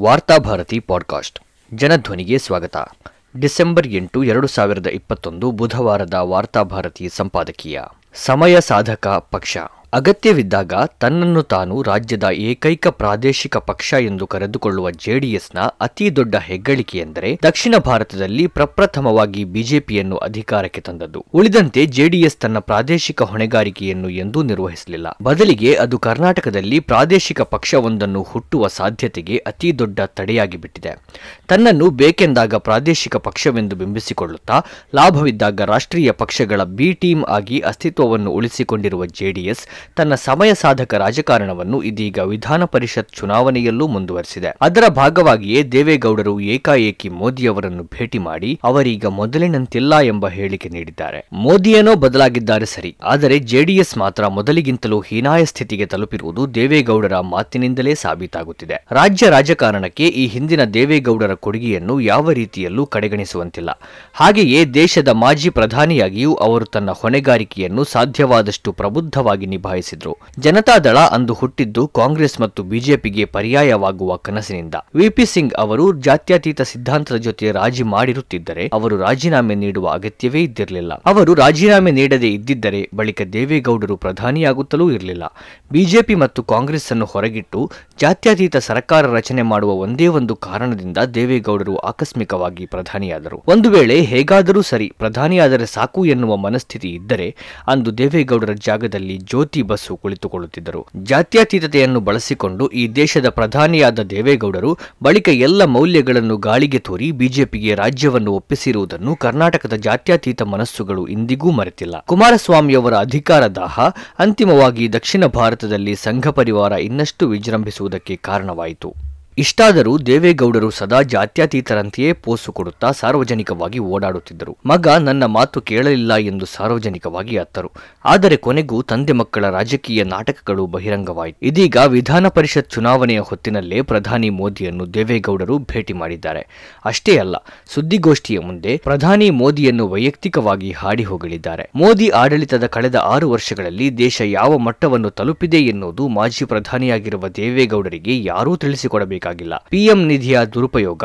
Varthabharati podcast. ಜನಧ್ವನಿಗೆ ಸ್ವಾಗತ. December ಎಂಟು, ಎರಡು ಸಾವಿರದ ಇಪ್ಪತ್ತೊಂದು ಬುಧವಾರದ ವಾರ್ತಾಭಾರತಿ ಸಂಪಾದಕೀಯ. ಸಮಯ ಸಾಧಕ ಪಕ್ಷ. ಅಗತ್ಯವಿದ್ದಾಗ ತನ್ನನ್ನು ತಾನು ರಾಜ್ಯದ ಏಕೈಕ ಪ್ರಾದೇಶಿಕ ಪಕ್ಷ ಎಂದು ಕರೆದುಕೊಳ್ಳುವ ಜೆಡಿಎಸ್ನ ಅತಿ ದೊಡ್ಡ ಹೆಗ್ಗಳಿಕೆ ಎಂದರೆ ದಕ್ಷಿಣ ಭಾರತದಲ್ಲಿ ಪ್ರಪ್ರಥಮವಾಗಿ ಬಿಜೆಪಿಯನ್ನು ಅಧಿಕಾರಕ್ಕೆ ತಂದದ್ದು. ಉಳಿದಂತೆ ಜೆಡಿಎಸ್ ತನ್ನ ಪ್ರಾದೇಶಿಕ ಹೊಣೆಗಾರಿಕೆಯನ್ನು ಎಂದೂ ನಿರ್ವಹಿಸಲಿಲ್ಲ. ಬದಲಿಗೆ ಅದು ಕರ್ನಾಟಕದಲ್ಲಿ ಪ್ರಾದೇಶಿಕ ಪಕ್ಷವೊಂದನ್ನು ಹುಟ್ಟುವ ಸಾಧ್ಯತೆಗೆ ಅತಿ ದೊಡ್ಡ ತಡೆಯಾಗಿ ಬಿಟ್ಟಿದೆ. ತನ್ನನ್ನು ಬೇಕೆಂದಾಗ ಪ್ರಾದೇಶಿಕ ಪಕ್ಷವೆಂದು ಬಿಂಬಿಸಿಕೊಳ್ಳುತ್ತಾ, ಲಾಭವಿದ್ದಾಗ ರಾಷ್ಟ್ರೀಯ ಪಕ್ಷಗಳ ಬಿ ಟೀಮ್ ಆಗಿ ಅಸ್ತಿತ್ವವನ್ನು ಉಳಿಸಿಕೊಂಡಿರುವ ಜೆಡಿಎಸ್ ತನ್ನ ಸಮಯ ಸಾಧಕ ರಾಜಕಾರಣವನ್ನು ಇದೀಗ ವಿಧಾನ ಪರಿಷತ್ ಚುನಾವಣೆಯಲ್ಲೂ ಮುಂದುವರೆಸಿದೆ. ಅದರ ಭಾಗವಾಗಿಯೇ ದೇವೇಗೌಡರು ಏಕಾಏಕಿ ಮೋದಿಯವರನ್ನು ಭೇಟಿ ಮಾಡಿ ಅವರೀಗ ಮೊದಲಿನಂತಿಲ್ಲ ಎಂಬ ಹೇಳಿಕೆ ನೀಡಿದ್ದಾರೆ. ಮೋದಿಯೇನೋ ಬದಲಾಗಿದ್ದಾರೆ ಸರಿ, ಆದರೆ ಜೆಡಿಎಸ್ ಮಾತ್ರ ಮೊದಲಿಗಿಂತಲೂ ಹೀನಾಯ ಸ್ಥಿತಿಗೆ ತಲುಪಿರುವುದು ದೇವೇಗೌಡರ ಮಾತಿನಿಂದಲೇ ಸಾಬೀತಾಗುತ್ತಿದೆ. ರಾಜ್ಯ ರಾಜಕಾರಣಕ್ಕೆ ಈ ಹಿಂದಿನ ದೇವೇಗೌಡರ ಕೊಡುಗೆಯನ್ನು ಯಾವ ರೀತಿಯಲ್ಲೂ ಕಡೆಗಣಿಸುವಂತಿಲ್ಲ. ಹಾಗೆಯೇ ದೇಶದ ಮಾಜಿ ಪ್ರಧಾನಿಯಾಗಿಯೂ ಅವರು ತನ್ನ ಹೊಣೆಗಾರಿಕೆಯನ್ನು ಸಾಧ್ಯವಾದಷ್ಟು ಪ್ರಬುದ್ಧವಾಗಿ ನಿಭಾಯಿಸಿದ್ರು ಜನತಾದಳ ಅಂದು ಹುಟ್ಟಿದ್ದು ಕಾಂಗ್ರೆಸ್ ಮತ್ತು ಬಿಜೆಪಿಗೆ ಪರ್ಯಾಯವಾಗುವ ಕನಸಿನಿಂದ. ವಿಪಿ ಸಿಂಗ್ ಅವರು ಜಾತ್ಯತೀತ ಸಿದ್ಧಾಂತದ ಜೊತೆ ರಾಜಿ ಮಾಡಿರುತ್ತಿದ್ದರೆ ಅವರು ರಾಜೀನಾಮೆ ನೀಡುವ ಅಗತ್ಯವೇ ಇದ್ದಿರಲಿಲ್ಲ. ಅವರು ರಾಜೀನಾಮೆ ನೀಡದೇ ಇದ್ದಿದ್ದರೆ ಬಳಿಕ ದೇವೇಗೌಡರು ಪ್ರಧಾನಿಯಾಗುತ್ತಲೂ ಇರಲಿಲ್ಲ. ಬಿಜೆಪಿ ಮತ್ತು ಕಾಂಗ್ರೆಸ್ ಅನ್ನು ಹೊರಗಿಟ್ಟು ಜಾತ್ಯತೀತ ಸರ್ಕಾರ ರಚನೆ ಮಾಡುವ ಒಂದೇ ಒಂದು ಕಾರಣದಿಂದ ದೇವೇಗೌಡರು ಆಕಸ್ಮಿಕವಾಗಿ ಪ್ರಧಾನಿಯಾದರು. ಒಂದು ವೇಳೆ ಹೇಗಾದರೂ ಸರಿ ಪ್ರಧಾನಿಯಾದರೆ ಸಾಕು ಎನ್ನುವ ಮನಸ್ಥಿತಿ ಇದ್ದರೆ ಅಂದು ದೇವೇಗೌಡರ ಜಾಗದಲ್ಲಿ ಜ್ಯೋತಿ ಬಸ್ಸು ಕುಳಿತುಕೊಳ್ಳುತ್ತಿದ್ದರು. ಜಾತ್ಯತೀತತೆಯನ್ನು ಬಳಸಿಕೊಂಡು ಈ ದೇಶದ ಪ್ರಧಾನಿಯಾದ ದೇವೇಗೌಡರು ಬಳಿಕ ಎಲ್ಲ ಮೌಲ್ಯಗಳನ್ನು ಗಾಳಿಗೆ ತೋರಿ ಬಿಜೆಪಿಗೆ ರಾಜ್ಯವನ್ನು ಒಪ್ಪಿಸಿರುವುದನ್ನು ಕರ್ನಾಟಕದ ಜಾತ್ಯತೀತ ಮನಸ್ಸುಗಳು ಇಂದಿಗೂ ಮರೆತಿಲ್ಲ. ಕುಮಾರಸ್ವಾಮಿಯವರ ಅಧಿಕಾರ ದಾಹ ಅಂತಿಮವಾಗಿ ದಕ್ಷಿಣ ಭಾರತದಲ್ಲಿ ಸಂಘ ಪರಿವಾರ ಇನ್ನಷ್ಟು ವಿಜೃಂಭಿಸುವುದಕ್ಕೆ ಕಾರಣವಾಯಿತು. ಇಷ್ಟಾದರೂ ದೇವೇಗೌಡರು ಸದಾ ಜಾತ್ಯತೀತರಂತೆಯೇ ಪೋಸು ಕೊಡುತ್ತಾ ಸಾರ್ವಜನಿಕವಾಗಿ ಓಡಾಡುತ್ತಿದ್ದರು. ಮಗ ನನ್ನ ಮಾತು ಕೇಳಲಿಲ್ಲ ಎಂದು ಸಾರ್ವಜನಿಕವಾಗಿ ಅತ್ತರು. ಆದರೆ ಕೊನೆಗೂ ತಂದೆ ಮಕ್ಕಳ ರಾಜಕೀಯ ನಾಟಕಗಳು ಬಹಿರಂಗವಾಯಿತು. ಇದೀಗ ವಿಧಾನ ಪರಿಷತ್ ಚುನಾವಣೆಯ ಹೊತ್ತಿನಲ್ಲೇ ಪ್ರಧಾನಿ ಮೋದಿಯನ್ನು ದೇವೇಗೌಡರು ಭೇಟಿ ಮಾಡಿದ್ದಾರೆ. ಅಷ್ಟೇ ಅಲ್ಲ, ಸುದ್ದಿಗೋಷ್ಠಿಯ ಮುಂದೆ ಪ್ರಧಾನಿ ಮೋದಿಯನ್ನು ವೈಯಕ್ತಿಕವಾಗಿ ಹಾಡಿ ಹೋಗಲಿದ್ದಾರೆ ಮೋದಿ ಆಡಳಿತದ ಕಳೆದ ಆರು ವರ್ಷಗಳಲ್ಲಿ ದೇಶ ಯಾವ ಮಟ್ಟವನ್ನು ತಲುಪಿದೆ ಎನ್ನುವುದು ಮಾಜಿ ಪ್ರಧಾನಿಯಾಗಿರುವ ದೇವೇಗೌಡರಿಗೆ ಯಾರೂ ತಿಳಿಸಿಕೊಡಬೇಕು ಬೇಕಾಗಿಲ್ಲ ಪಿಎಂ ನಿಧಿಯ ದುರುಪಯೋಗ,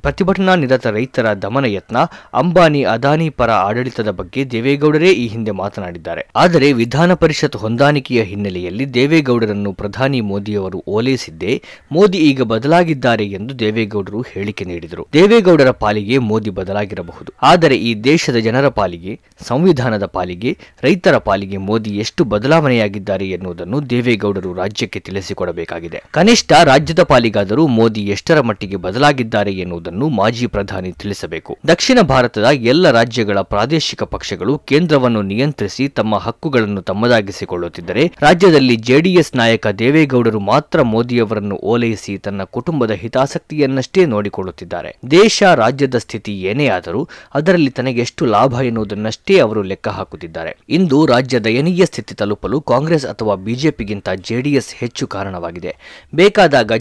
ಪ್ರತಿಭಟನಾ ನಿರತ ರೈತರ ದಮನ ಯತ್ನ, ಅಂಬಾನಿ ಅದಾನಿ ಪರ ಆಡಳಿತದ ಬಗ್ಗೆ ದೇವೇಗೌಡರೇ ಈ ಹಿಂದೆ ಮಾತನಾಡಿದ್ದಾರೆ. ಆದರೆ ವಿಧಾನ ಪರಿಷತ್ ಹೊಂದಾಣಿಕೆಯ ಹಿನ್ನೆಲೆಯಲ್ಲಿ ದೇವೇಗೌಡರನ್ನು ಪ್ರಧಾನಿ ಮೋದಿಯವರು ಓಲೈಸಿದ್ದೇ ಮೋದಿ ಈಗ ಬದಲಾಗಿದ್ದಾರೆ ಎಂದು ದೇವೇಗೌಡರು ಹೇಳಿಕೆ ನೀಡಿದರು. ದೇವೇಗೌಡರ ಪಾಲಿಗೆ ಮೋದಿ ಬದಲಾಗಿರಬಹುದು. ಆದರೆ ಈ ದೇಶದ ಜನರ ಪಾಲಿಗೆ, ಸಂವಿಧಾನದ ಪಾಲಿಗೆ, ರೈತರ ಪಾಲಿಗೆ ಮೋದಿ ಎಷ್ಟು ಬದಲಾವಣೆಯಾಗಿದ್ದಾರೆ ಎನ್ನುವುದನ್ನು ದೇವೇಗೌಡರು ರಾಜ್ಯಕ್ಕೆ ತಿಳಿಸಿಕೊಡಬೇಕಾಗಿದೆ. ಕನಿಷ್ಠ ರಾಜ್ಯದ ಪಾಲಿಗಾದರೂ ಮೋದಿ ಎಷ್ಟರ ಮಟ್ಟಿಗೆ ಬದಲಾಗಿದ್ದಾರೆ ಎನ್ನುವುದನ್ನು ಮಾಜಿ ಪ್ರಧಾನಿ ತಿಳಿಸಬೇಕು. ದಕ್ಷಿಣ ಭಾರತದ ಎಲ್ಲ ರಾಜ್ಯಗಳ ಪ್ರಾದೇಶಿಕ ಪಕ್ಷಗಳು ಕೇಂದ್ರವನ್ನು ನಿಯಂತ್ರಿಸಿ ತಮ್ಮ ಹಕ್ಕುಗಳನ್ನು ತಮ್ಮದಾಗಿಸಿಕೊಳ್ಳುತ್ತಿದ್ದರೆ, ರಾಜ್ಯದಲ್ಲಿ ಜೆಡಿಎಸ್ ನಾಯಕ ದೇವೇಗೌಡರು ಮಾತ್ರ ಮೋದಿಯವರನ್ನು ಓಲೈಸಿ ತನ್ನ ಕುಟುಂಬದ ಹಿತಾಸಕ್ತಿಯನ್ನಷ್ಟೇ ನೋಡಿಕೊಳ್ಳುತ್ತಿದ್ದಾರೆ. ದೇಶ, ರಾಜ್ಯದ ಸ್ಥಿತಿ ಏನೇ ಆದರೂ ಅದರಲ್ಲಿ ತನಗೆಷ್ಟು ಲಾಭ ಎನ್ನುವುದನ್ನಷ್ಟೇ ಅವರು ಲೆಕ್ಕ ಹಾಕುತ್ತಿದ್ದಾರೆ. ಇಂದು ರಾಜ್ಯ ದಯನೀಯ ಸ್ಥಿತಿ ತಲುಪಲು ಕಾಂಗ್ರೆಸ್ ಅಥವಾ ಬಿಜೆಪಿಗಿಂತ ಜೆಡಿಎಸ್ ಹೆಚ್ಚು ಕಾರಣವಾಗಿದೆ. ಬೇಕಾದಾಗ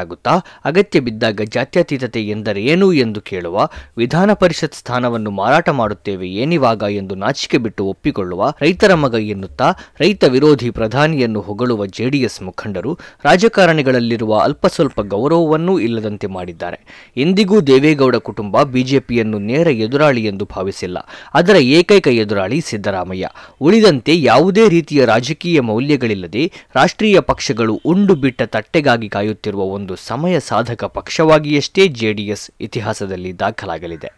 ಜಾತ್ಯತೀತರಾಗುತ್ತಾ ಅಗತ್ಯ ಬಿದ್ದಾಗ ಜಾತ್ಯತೀತತೆ ಎಂದರೆ ಏನು ಎಂದು ಕೇಳುವ, ವಿಧಾನ ಪರಿಷತ್ ಸ್ಥಾನವನ್ನು ಮಾರಾಟ ಮಾಡುತ್ತೇವೆ ಏನಿವಾಗ ಎಂದು ನಾಚಿಕೆ ಬಿಟ್ಟು ಒಪ್ಪಿಕೊಳ್ಳುವ, ರೈತರ ಮಗ ಎನ್ನುತ್ತಾ ರೈತ ವಿರೋಧಿ ಪ್ರಧಾನಿಯನ್ನು ಹೊಗಳುವ ಜೆಡಿಎಸ್ ಮುಖಂಡರು ರಾಜಕಾರಣಿಗಳಲ್ಲಿರುವ ಅಲ್ಪ ಸ್ವಲ್ಪ ಗೌರವವನ್ನೂ ಇಲ್ಲದಂತೆ ಮಾಡಿದ್ದಾರೆ. ಎಂದಿಗೂ ದೇವೇಗೌಡ ಕುಟುಂಬ ಬಿಜೆಪಿಯನ್ನು ನೇರ ಎದುರಾಳಿ ಎಂದು ಭಾವಿಸಿಲ್ಲ. ಅದರ ಏಕೈಕ ಎದುರಾಳಿ ಸಿದ್ದರಾಮಯ್ಯ. ಉಳಿದಂತೆ ಯಾವುದೇ ರೀತಿಯ ರಾಜಕೀಯ ಮೌಲ್ಯಗಳಿಲ್ಲದೆ ರಾಷ್ಟ್ರೀಯ ಪಕ್ಷಗಳು ಉಂಡು ಬಿಟ್ಟ ತಟ್ಟೆಗಾಗಿ ಕಾಯುತ್ತಿರುವ ಒಂದು ಸಮಯ ಸಾಧಕ ಪಕ್ಷವಾಗಿಯಷ್ಟೇ ಜೆಡಿಎಸ್ ಇತಿಹಾಸದಲ್ಲಿ ದಾಖಲಾಗಲಿದೆ.